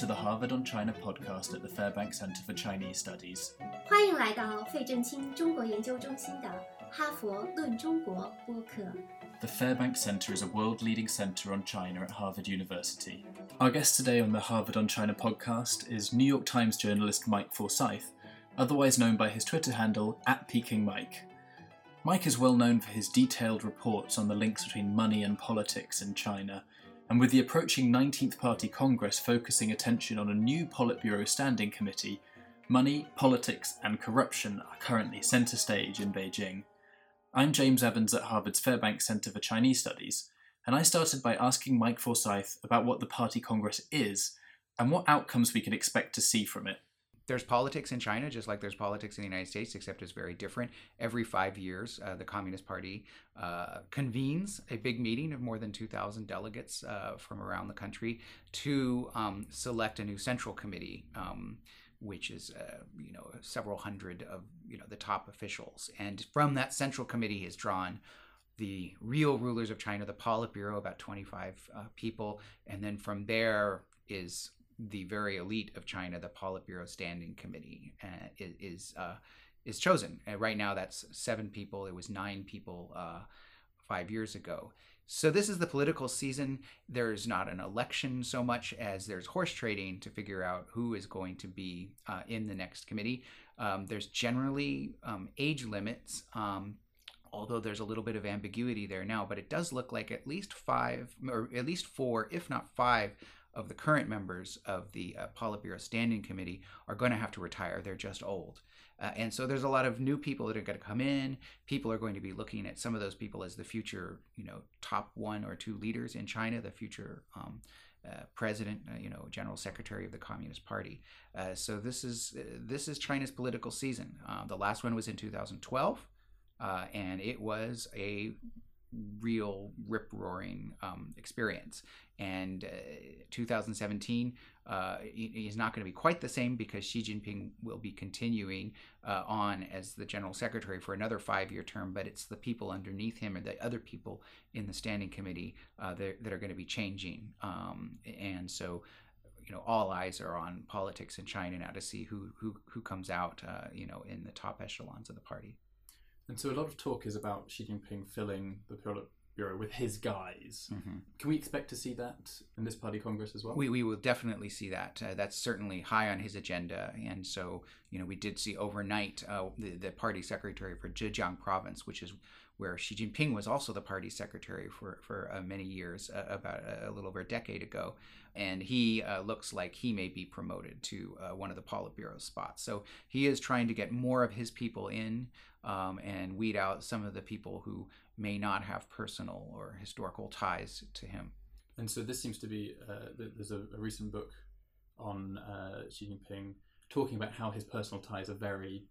to the Harvard on China podcast at the Fairbanks Center for Chinese Studies. 欢迎来到费正清中国研究中心的哈佛论中国播客。 The Fairbanks Center is a world leading center on China at Harvard University. Our guest today on the Harvard on China podcast is New York Times journalist Mike Forsyth, otherwise known by his Twitter handle at Peking Mike. Mike is well known for his detailed reports on the links between money and politics in China, and with the approaching 19th Party Congress focusing attention on a new Politburo Standing Committee, money, politics, and corruption are currently centre stage in Beijing. I'm James Evans at Harvard's Fairbanks Center for Chinese Studies, and I started by asking Mike Forsyth about what the Party Congress is and what outcomes we can expect to see from it. There's politics in China, just like there's politics in the United States, except it's very different. Every five years, uh, the Communist Party uh, convenes a big meeting of more than 2,000 delegates uh, from around the country to um, select a new central committee. Um, which is uh, you know several hundred of you know the top officials, and from that central committee is drawn the real rulers of China, the Politburo, about 25 uh, people, and then from there is the very elite of China, the Politburo Standing Committee, uh, is uh, is chosen. And right now, that's seven people. It was nine people uh, five years ago. So this is the political season. There's not an election so much as there's horse trading to figure out who is going to be uh, in the next committee. Um, there's generally um, age limits. Um, although there's a little bit of ambiguity there now, but it does look like at least five, or at least four, if not five, of the current members of the uh, Politburo Standing Committee are going to have to retire. They're just old. Uh, and so there's a lot of new people that are going to come in. People are going to be looking at some of those people as the future, you know, top one or two leaders in China, the future um, uh, president, uh, you know, general secretary of the Communist Party. Uh, so this is this is China's political season. Uh, the last one was in 2012, uh, and it was a real rip roaring um, experience. And uh, 2017 uh, is not going to be quite the same because Xi Jinping will be continuing uh, on as the general secretary for another five year term, but it's the people underneath him and the other people in the standing committee uh, that, that, are going to be changing. Um, and so you know all eyes are on politics in China now to see who who who comes out uh, you know in the top echelons of the party. And so a lot of talk is about Xi Jinping filling the Politburo with his guys. Mm-hmm. Can we expect to see that in this party congress as well? We, we will definitely see that. Uh, that's certainly high on his agenda. And so, you know, we did see overnight uh, the, the party secretary for Zhejiang province, which is where Xi Jinping was also the party secretary for, for uh, many years, uh, about a, a, little over a decade ago. And he uh, looks like he may be promoted to uh, one of the Politburo spots. So he is trying to get more of his people in um, and weed out some of the people who may not have personal or historical ties to him. And so this seems to be uh, there's a, a, recent book on uh, Xi Jinping talking about how his personal ties are very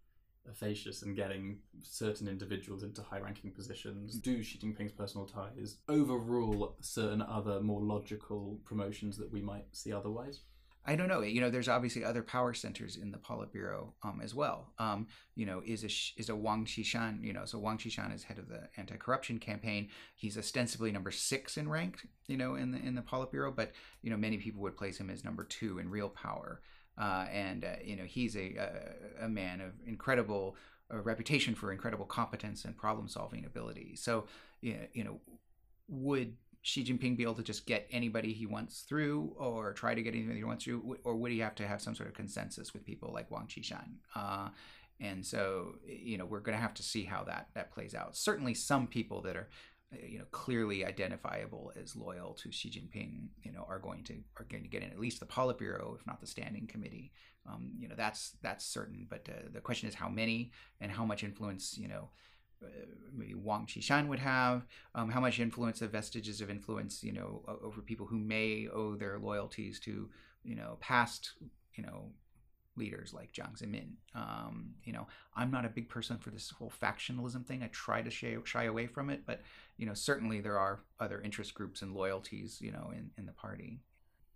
efficacious in getting certain individuals into high-ranking positions. Do Xi Jinping's personal ties overrule certain other more logical promotions that we might see otherwise? I don't know. You know, there's obviously other power centers in the Politburo um, as well. Um, you know, is a is a Wang Qishan. You know, so Wang Qishan is head of the anti-corruption campaign. He's ostensibly number six in rank. You know, in the in the Politburo, but you know, many people would place him as number two in real power. Uh, and uh, you know, he's a a, a man of incredible uh, reputation for incredible competence and problem-solving ability. So, you know would Xi Jinping be able to just get anybody he wants through, or try to get anybody he wants through, or would he have to have some sort of consensus with people like Wang Qishan? Uh, and so, you know, we're going to have to see how that that plays out. Certainly, some people that are, you know, clearly identifiable as loyal to Xi Jinping, you know, are going to are going to get in at least the Politburo, if not the Standing Committee. Um, you know, that's that's certain. But uh, the question is how many and how much influence, you know uh, maybe Wang Qishan would have, um, how much influence, of vestiges of influence, you know, over people who may owe their loyalties to, you know, past, you know, leaders like Jiang Zemin. Um, you know, I'm not a big person for this whole factionalism thing. I try to shy, shy away from it, but you know, certainly there are other interest groups and loyalties, you know, in, in the party.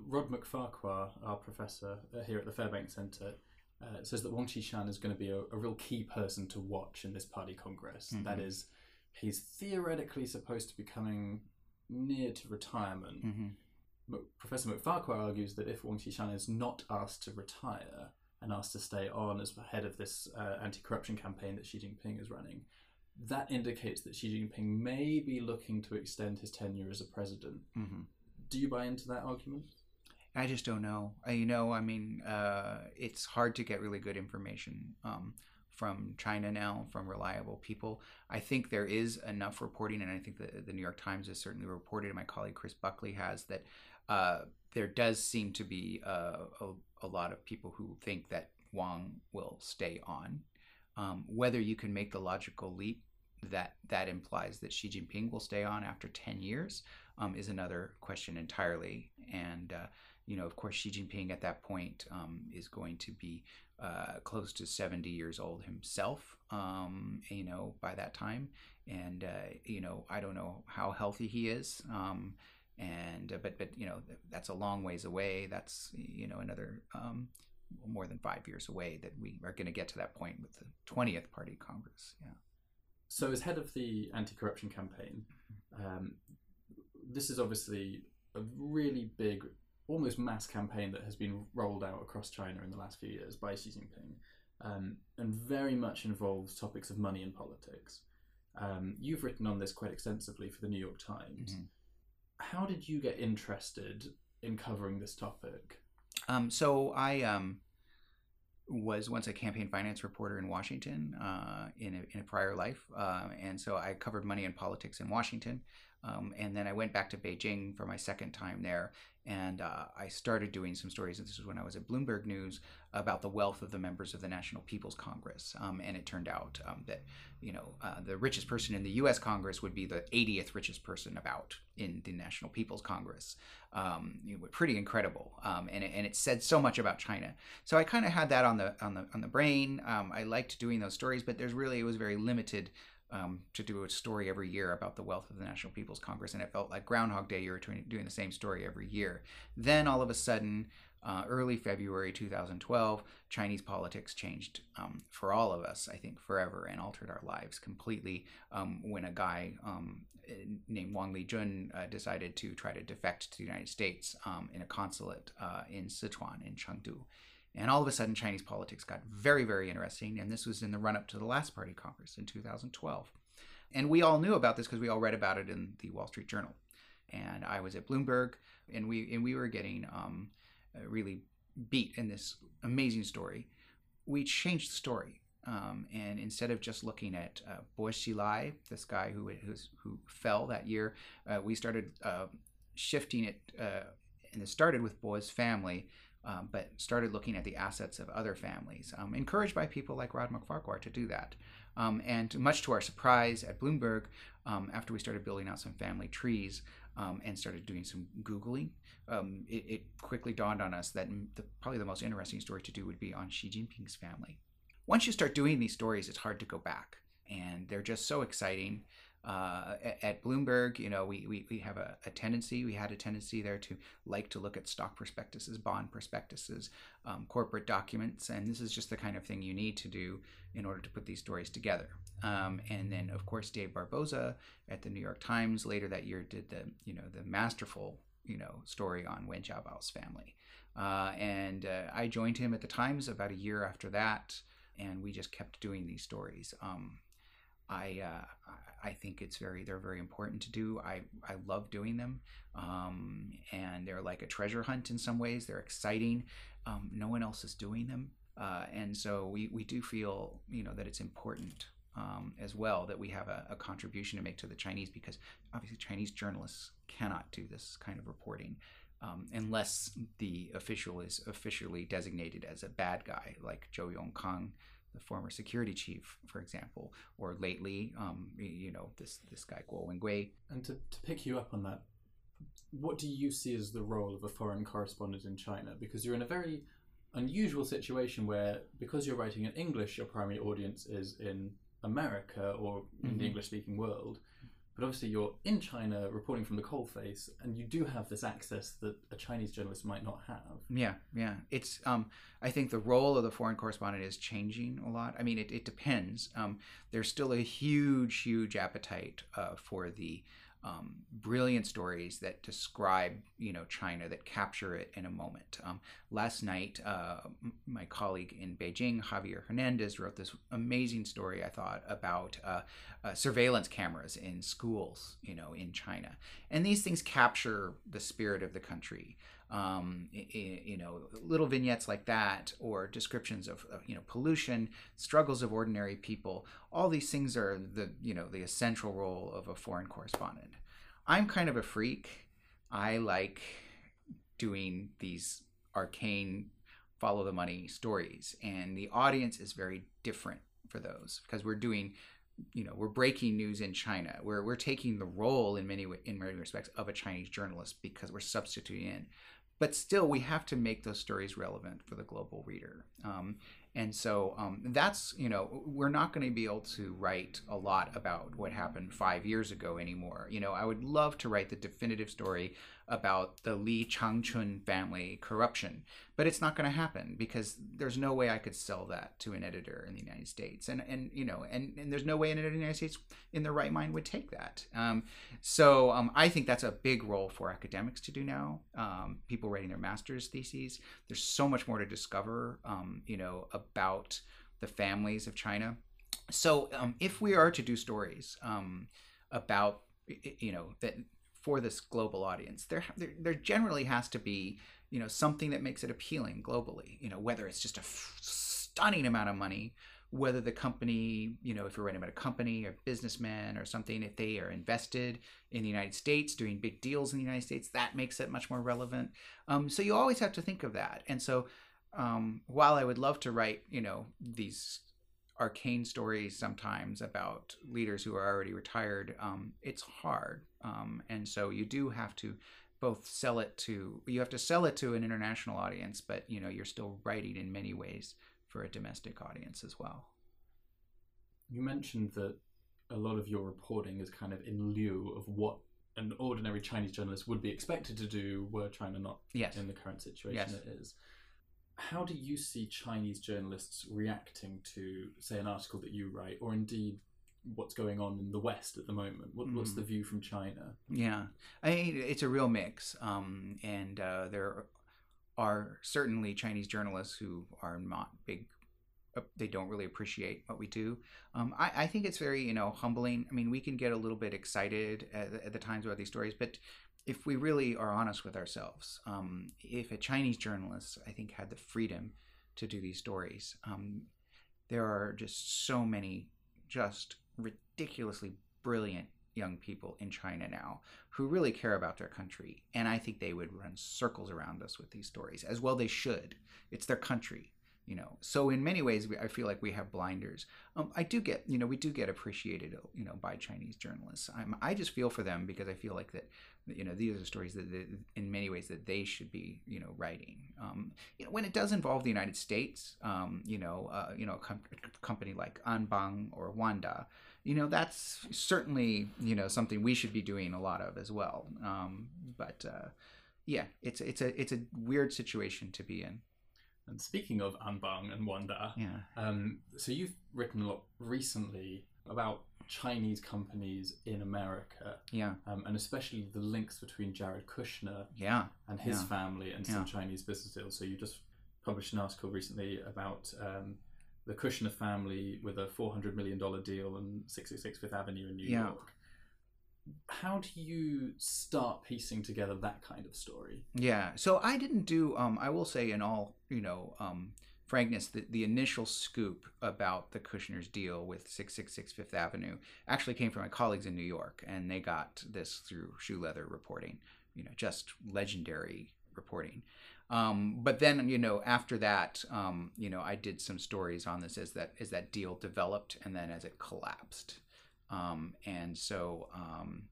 Rod MacFarquhar, our professor here at the Fairbanks Centre, uh, says that Wang Qishan is going to be a, a, real key person to watch in this party congress. Mm-hmm. That is, he's theoretically supposed to be coming near to retirement. Mm-hmm. Professor MacFarquhar argues that if Wang Qishan is not asked to retire and asked to stay on as head of this uh, anti-corruption campaign that Xi Jinping is running, that indicates that Xi Jinping may be looking to extend his tenure as a president. Mm-hmm. Do you buy into that argument? I just don't know. You know, I mean, uh, it's hard to get really good information um, from China now, from reliable people. I think there is enough reporting, and I think the, the New York Times has certainly reported, and my colleague Chris Buckley has, that uh, there does seem to be uh, a, a, lot of people who think that Wang will stay on. Um, whether you can make the logical leap that that implies that Xi Jinping will stay on after 10 years um, is another question entirely. And, uh, you know, of course, Xi Jinping at that point um, is going to be uh, close to 70 years old himself, um, you know, by that time. And, uh, you know, I don't know how healthy he is. Um, and, uh, but, but, you know, that's a long ways away. That's, you know, another um, more than five years away that we are going to get to that point with the 20th Party Congress. Yeah. So, as head of the anti corruption campaign, um, this is obviously a really big, almost mass campaign that has been rolled out across China in the last few years by Xi Jinping, um, and very much involves topics of money and politics. Um, you've written on this quite extensively for the New York Times. Mm-hmm. How did you get interested in covering this topic? Um, so I um, was once a campaign finance reporter in Washington uh, in, a, in a prior life. Uh, and so I covered money and politics in Washington. Um, and then I went back to Beijing for my second time there, and uh, I started doing some stories. And this was when I was at Bloomberg News about the wealth of the members of the National People's Congress. Um, and it turned out um, that you know uh, the richest person in the U.S. Congress would be the 80th richest person about in the National People's Congress. Um, pretty incredible, um, and it, and it said so much about China. So I kind of had that on the on the on the brain. Um, I liked doing those stories, but there's really it was very limited um, to do a story every year about the wealth of the National People's Congress, and it felt like Groundhog Day. You were doing the same story every year. Then all of a sudden, uh, early February 2012, Chinese politics changed um, for all of us, I think, forever, and altered our lives completely. Um, when a guy um, named Wang Lijun uh, decided to try to defect to the United States um, in a consulate uh, in Sichuan in Chengdu. And all of a sudden, Chinese politics got very, very interesting. And this was in the run up to the last party Congress in 2012. And we all knew about this because we all read about it in the Wall Street Journal. And I was at Bloomberg, and we and we were getting um, really beat in this amazing story. We changed the story, um, and instead of just looking at uh, Bo Xilai, this guy who who fell that year, uh, we started uh, shifting it, uh, and it started with Bo's family um, but started looking at the assets of other families, um, encouraged by people like Rod MacFarquhar to do that. Um, and much to our surprise at Bloomberg, um, after we started building out some family trees um, and started doing some Googling, um, it, it, quickly dawned on us that the, probably the most interesting story to do would be on Xi Jinping's family. Once you start doing these stories, it's hard to go back. And they're just so exciting uh, at Bloomberg, you know, we, we, we have a, a, tendency, we had a tendency there to like to look at stock prospectuses, bond prospectuses, um, corporate documents, and this is just the kind of thing you need to do in order to put these stories together. Um, and then, of course, Dave Barboza at the New York Times later that year did the, you know, the masterful, you know, story on Wen Jiabao's family. Uh, and uh, I joined him at the Times about a year after that, and we just kept doing these stories. Um, I uh, I think it's very they're very important to do. I I love doing them, um, and they're like a treasure hunt in some ways. They're exciting. Um, no one else is doing them, uh, and so we we do feel you know that it's important um, as well that we have a, a, contribution to make to the Chinese because obviously Chinese journalists cannot do this kind of reporting. Um, unless the official is officially designated as a bad guy, like Zhou Yongkang, the former security chief, for example, or lately, um, you know, this this guy Guo Wengui. And to, to pick you up on that, what do you see as the role of a foreign correspondent in China? Because you're in a very unusual situation where, because you're writing in English, your primary audience is in America or in mm-hmm. the English speaking world but obviously you're in China reporting from the coalface, and you do have this access that a Chinese journalist might not have. Yeah, yeah. It's um, I think the role of the foreign correspondent is changing a lot. I mean, it, it depends. Um, there's still a huge, huge appetite uh, for the um, brilliant stories that describe you know China that capture it in a moment. Um, last night, uh, my colleague in Beijing, Javier Hernandez, wrote this amazing story. I thought about uh, uh, surveillance cameras in schools, you know, in China, and these things capture the spirit of the country. Um, you know, little vignettes like that, or descriptions of, you know pollution, struggles of ordinary people. All these things are the you know the essential role of a foreign correspondent. I'm kind of a freak. I like doing these arcane follow the money stories and the audience is very different for those because we're doing you know we're breaking news in China we're we're taking the role in many in many respects of a Chinese journalist because we're substituting in but still we have to make those stories relevant for the global reader um, and so um, that's, you know, we're not going to be able to write a lot about what happened five years ago anymore. You know, I would love to write the definitive story about the Li Changchun family corruption, but it's not going to happen because there's no way I could sell that to an editor in the United States, and and you know, and, and there's no way an editor in the United States in their right mind would take that. Um, so um, I think that's a big role for academics to do now. Um, people writing their master's theses. There's so much more to discover, um, you know, about the families of China. So um, if we are to do stories um, about you know that for this global audience. There, there, there generally has to be, you know, something that makes it appealing globally. You know, whether it's just a f- stunning amount of money, whether the company, you know, if you're writing about a company or businessman or something, if they are invested in the United States, doing big deals in the United States, that makes it much more relevant. Um, so you always have to think of that. And so, um, while I would love to write, you know, these arcane stories sometimes about leaders who are already retired, um, it's hard. Um, and so you do have to both sell it to you have to sell it to an international audience, but you know you're still writing in many ways for a domestic audience as well. You mentioned that a lot of your reporting is kind of in lieu of what an ordinary Chinese journalist would be expected to do were China not yes. in the current situation yes. it is how do you see Chinese journalists reacting to, say, an article that you write, or indeed what's going on in the West at the moment? What, mm. What's the view from China? Yeah, I mean, it's a real mix, um, and uh, there are certainly Chinese journalists who are not big. Uh, they don't really appreciate what we do. Um, I, I, think it's very, you know, humbling. I mean, we can get a little bit excited at, at the times about these stories, but if we really are honest with ourselves, um, if a Chinese journalist, I think, had the freedom to do these stories, um, there are just so many just ridiculously brilliant young people in China now who really care about their country. And I think they would run circles around us with these stories, as well they should. It's their country you know so in many ways i feel like we have blinders um, i do get you know we do get appreciated you know by chinese journalists I'm, i just feel for them because i feel like that you know these are stories that, that in many ways that they should be you know writing um, you know when it does involve the united states um, you know uh, you know a, com- company like anbang or wanda you know that's certainly you know something we should be doing a lot of as well um, but uh, yeah it's it's a it's a weird situation to be in and speaking of Anbang and Wanda, yeah. Um, so you've written a lot recently about Chinese companies in America, yeah, um, and especially the links between Jared Kushner, yeah, and his yeah. family and some Chinese business deals. So you just published an article recently about um, the Kushner family with a four hundred million dollar deal on 666 Fifth Avenue in New yeah. York how do you start piecing together that kind of story? Yeah, so I didn't do. Um, I will say, in all you know, um, frankness, the, the initial scoop about the Kushner's deal with 666 Fifth Avenue actually came from my colleagues in New York, and they got this through shoe leather reporting. You know, just legendary reporting. Um, but then, you know, after that, um, you know, I did some stories on this as that as that deal developed, and then as it collapsed. Um, and so um,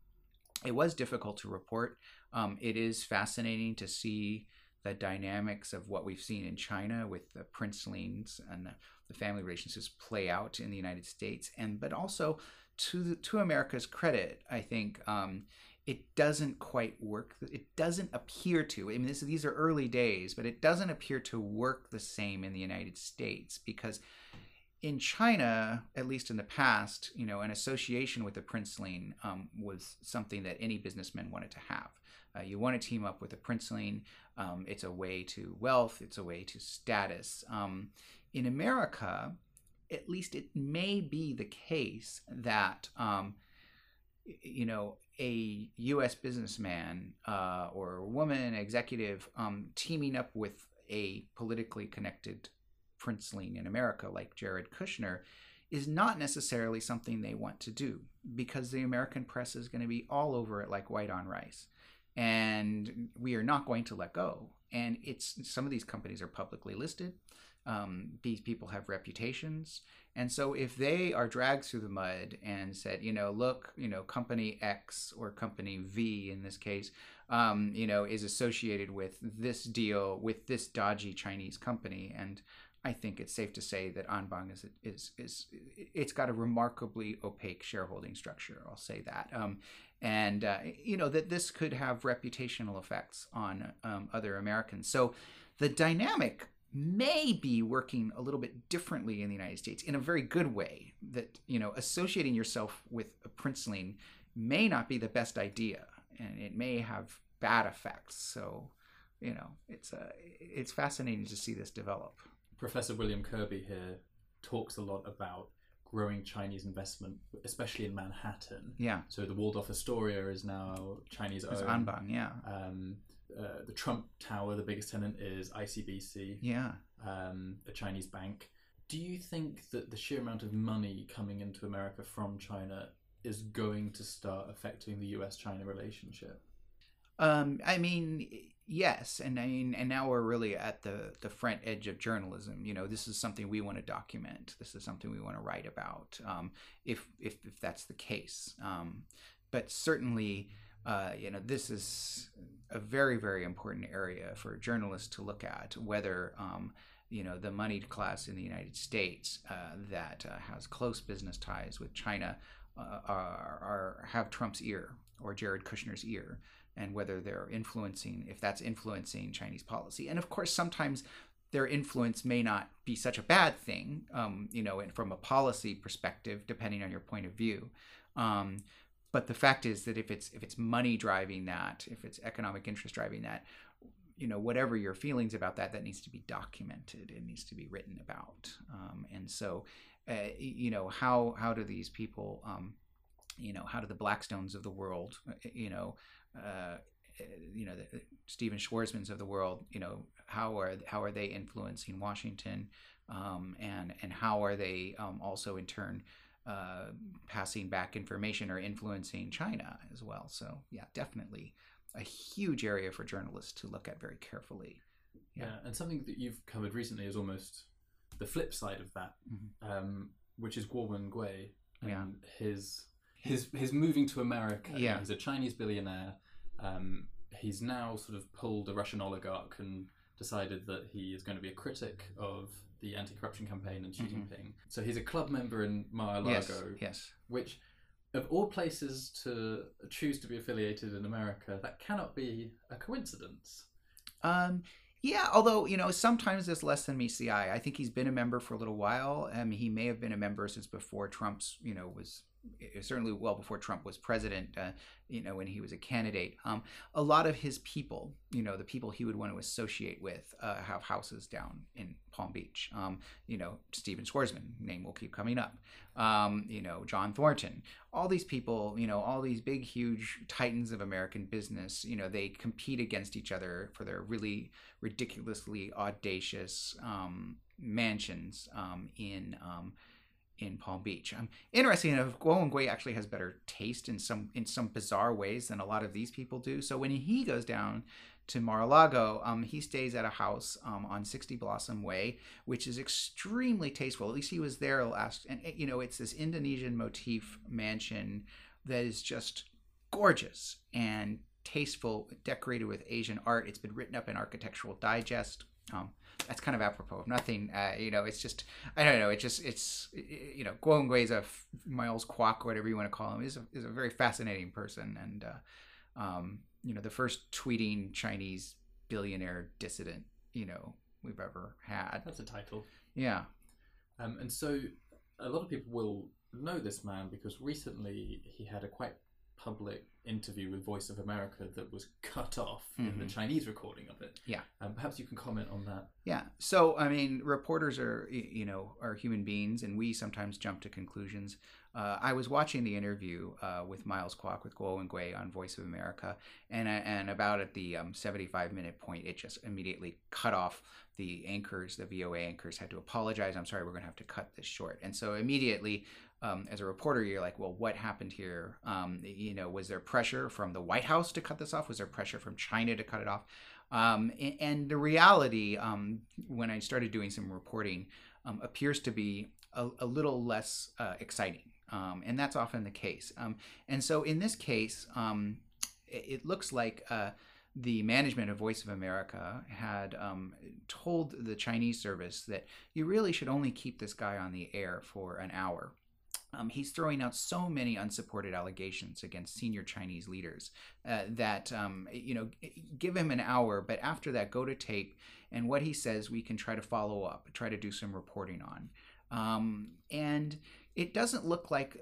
it was difficult to report. Um, it is fascinating to see the dynamics of what we've seen in China with the princelings and the, the family relationships play out in the United States. And but also to the, to America's credit, I think um, it doesn't quite work. It doesn't appear to. I mean, this, these are early days, but it doesn't appear to work the same in the United States because in China, at least in the past, you know, an association with a princeling um, was something that any businessman wanted to have. Uh, you want to team up with a princeling. Um, it's a way to wealth. It's a way to status. Um, in America, at least it may be the case that um, you know a U.S. businessman uh, or woman executive um, teaming up with a politically connected princeling in America like Jared Kushner is not necessarily something they want to do because the American press is going to be all over it like white on rice. And we are not going to let go. And it's some of these companies are publicly listed. Um, these people have reputations. And so if they are dragged through the mud and said, you know, look, you know, company X or company V in this case, um, you know, is associated with this deal with this dodgy Chinese company. And I think it's safe to say that Anbang is is is it's got a remarkably opaque shareholding structure. I'll say that, um, and uh, you know that this could have reputational effects on um, other Americans. So the dynamic may be working a little bit differently in the United States in a very good way. That you know associating yourself with a princeling may not be the best idea, and it may have bad effects. So you know it's uh, it's fascinating to see this develop. Professor William Kirby here talks a lot about growing Chinese investment, especially in Manhattan. Yeah. So the Waldorf Astoria is now Chinese It's owned. Anbang, yeah. Um, uh, the Trump Tower, the biggest tenant is ICBC, Yeah. um, a Chinese bank. Do you think that the sheer amount of money coming into America from China is going to start affecting the US-China relationship? Um, I mean, yes, and I mean, and now we're really at the the front edge of journalism. You know, this is something we want to document. This is something we want to write about. Um, if if if that's the case, um, but certainly, uh, you know, this is a very very important area for journalists to look at whether. Um, you know the moneyed class in the United States uh, that uh, has close business ties with China uh, are, are have Trump's ear or Jared Kushner's ear, and whether they're influencing if that's influencing Chinese policy. And of course, sometimes their influence may not be such a bad thing, um, you know, and from a policy perspective, depending on your point of view. Um, but the fact is that if it's if it's money driving that, if it's economic interest driving that, you know, whatever your feelings about that, that needs to be documented. It needs to be written about. Um, and so, uh, you know, how how do these people, um, you know, how do the Blackstones of the world, uh, you know, uh, you know, the Stephen Schwarzmans of the world, you know, how are how are they influencing Washington, um, and and how are they um, also in turn uh, passing back information or influencing China as well? So yeah, definitely a huge area for journalists to look at very carefully. Yeah. Yeah. and something that you've covered recently is almost the flip side of that, Mhm. um, which is Guo Wengui and Yeah. his his his moving to America. Yeah. he's a Chinese billionaire. Um, he's now sort of pulled a Russian oligarch and decided that he is going to be a critic of the anti-corruption campaign and Xi Mhm. Jinping. So he's a club member in Mar-a-Lago, Yes, yes. which of all places to choose to be affiliated in America, that cannot be a coincidence. Um, yeah, although you know sometimes it's less than meets the eye. I think he's been a member for a little while. Um, he may have been a member since before Trump's, you know, was certainly well before Trump was president. Uh, you know, when he was a candidate. Um, a lot of his people, you know, the people he would want to associate with, uh, have houses down in Palm Beach. Um, you know, Stephen Schwarzman, name will keep coming up. Um, you know, John Thornton. All these people, you know, all these big, huge titans of American business. You know, they compete against each other for their really ridiculously audacious um, mansions um, in um, in Palm Beach. Um, interesting enough, Wengui actually has better taste in some in some bizarre ways than a lot of these people do. So when he goes down to Mar-a-Lago, um, he stays at a house um, on 60 Blossom Way, which is extremely tasteful. At least he was there last, and you know, it's this Indonesian motif mansion that is just gorgeous and tasteful, decorated with Asian art. It's been written up in Architectural Digest. Um, that's kind of apropos of nothing. Uh, you know, it's just I don't know. It just it's you know, Guo Wengui is a Miles Kwok, whatever you want to call him, is a, is a very fascinating person, and uh, um, you know, the first tweeting Chinese billionaire dissident you know we've ever had. That's a title. Yeah, Um, and so a lot of people will know this man because recently he had a quite public interview with Voice of America that was cut off in the Mhm. Chinese recording of it. Yeah. Um, perhaps you can comment on that. Yeah. So, I mean, reporters are, you know, are human beings, and we sometimes jump to conclusions. Uh, I was watching the interview uh, with Miles Kwok with Guo Wengui on Voice of America, and and about at the um, 75 minute point, it just immediately cut off. The anchors, the VOA anchors, had to apologize. I'm sorry, we're going to have to cut this short. And so immediately, um, as a reporter, you're like, well, what happened here? Um, you know, was there pressure from the White House to cut this off? Was there pressure from China to cut it off? Um, a- and the reality, um, when I started doing some reporting, um, appears to be a, a little less uh, exciting. Um, and that's often the case. And so in this case, it, it looks like uh, the management of Voice of America had um, told the Chinese service that you really should only keep this guy on the air for an hour. Um, he's throwing out so many unsupported allegations against senior Chinese leaders uh, that um, you know give him an hour, but after that, go to tape, and what he says we can try to follow up, try to do some reporting on, um, and it doesn't look like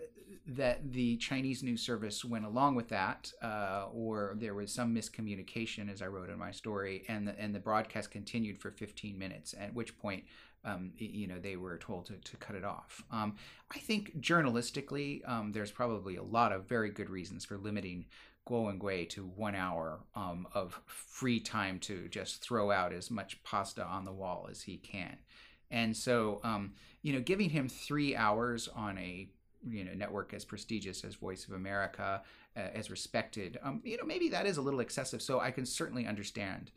that the Chinese news service went along with that, uh, or there was some miscommunication, as I wrote in my story, and the, and the broadcast continued for 15 minutes. At which point, um, you know, they were told to, to cut it off. Um, I think journalistically, um, there's probably a lot of very good reasons for limiting Guo Wengui to one hour um, of free time to just throw out as much pasta on the wall as he can. And so, um, you know, giving him three hours on a you know network as prestigious as Voice of America, uh, as respected, um, you know, maybe that is a little excessive. So I can certainly understand,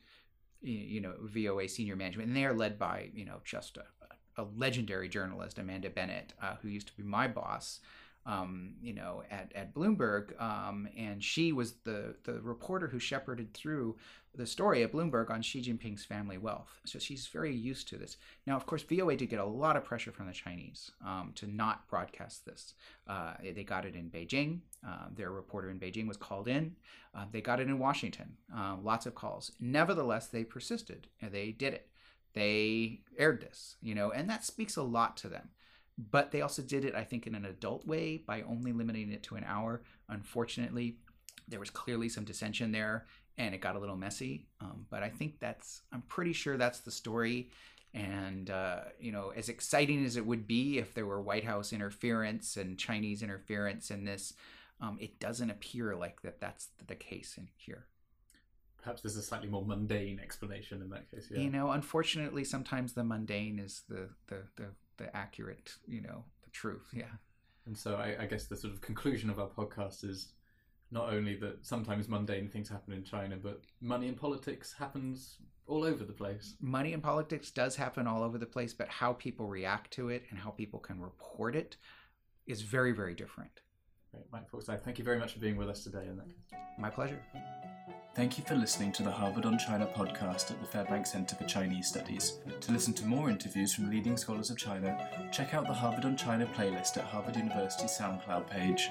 you know, VOA senior management, and they are led by you know just a, a legendary journalist, Amanda Bennett, uh, who used to be my boss. Um, you know, at, at Bloomberg, um, and she was the the reporter who shepherded through the story at Bloomberg on Xi Jinping's family wealth. So she's very used to this. Now, of course, VOA did get a lot of pressure from the Chinese um, to not broadcast this. Uh, they got it in Beijing. Uh, their reporter in Beijing was called in. Uh, they got it in Washington. Uh, lots of calls. Nevertheless, they persisted and they did it. They aired this, you know, and that speaks a lot to them. But they also did it, I think, in an adult way by only limiting it to an hour. Unfortunately, there was clearly some dissension there and it got a little messy. Um, but I think that's, I'm pretty sure that's the story. And, uh, you know, as exciting as it would be if there were White House interference and Chinese interference in this, um, it doesn't appear like that that's the case in here. Perhaps there's a slightly more mundane explanation in that case. Yeah. You know, unfortunately, sometimes the mundane is the, the, the, the accurate, you know, the truth. Yeah. And so I, I guess the sort of conclusion of our podcast is not only that sometimes mundane things happen in China, but money in politics happens all over the place. money in politics does happen all over the place, but how people react to it and how people can report it is very, very different. Great. Mike Forsyth, thank you very much for being with us today. In that case. My pleasure. Thank you for listening to the Harvard on China podcast at the Fairbanks Center for Chinese Studies. To listen to more interviews from leading scholars of China, check out the Harvard on China playlist at Harvard University's SoundCloud page.